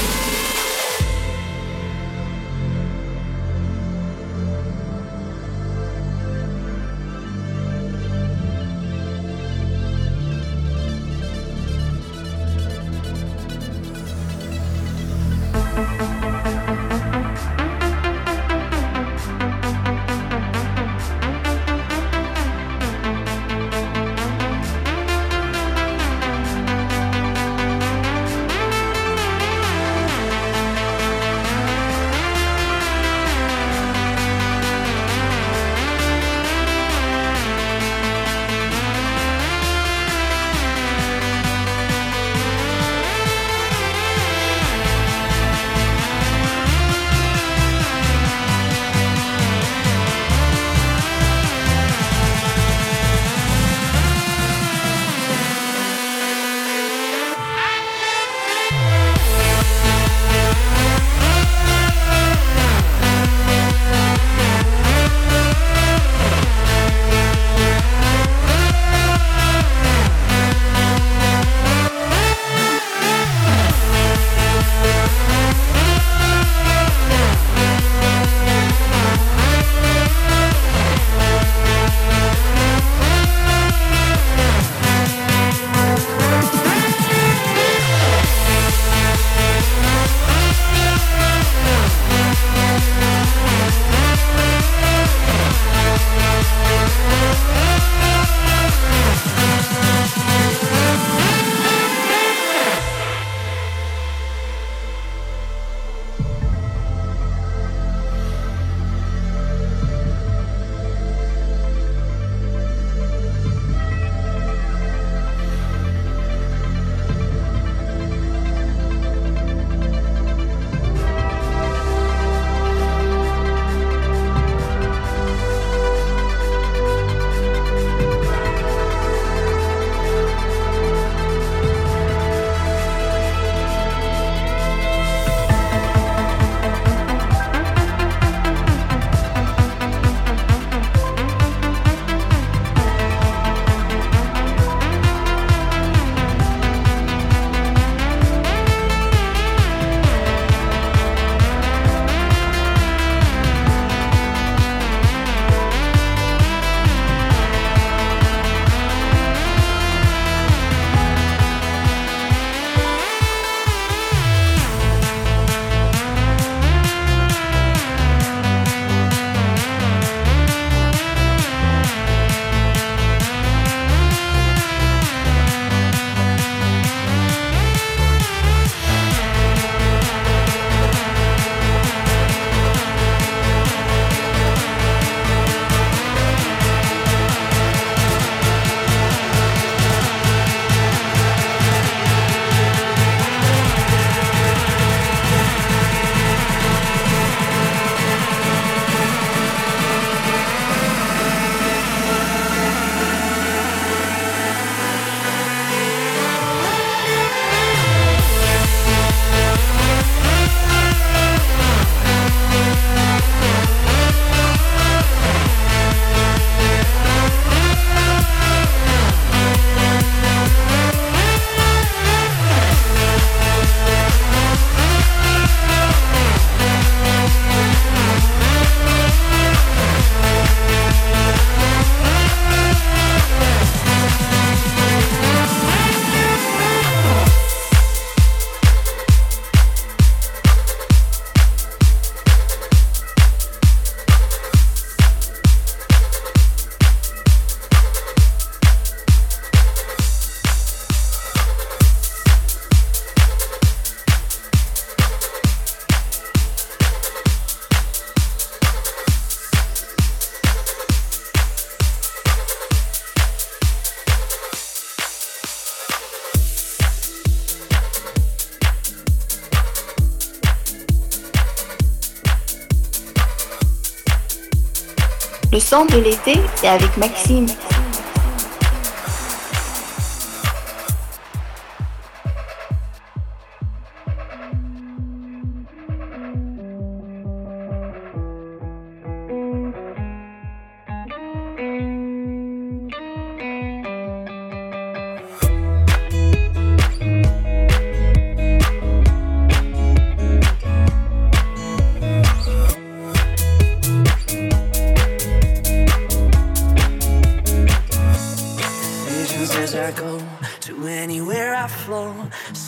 Speaker 2: Temps de l'été et avec Maxime.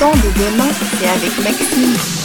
Speaker 3: son de demain,
Speaker 2: c'est avec Maxime.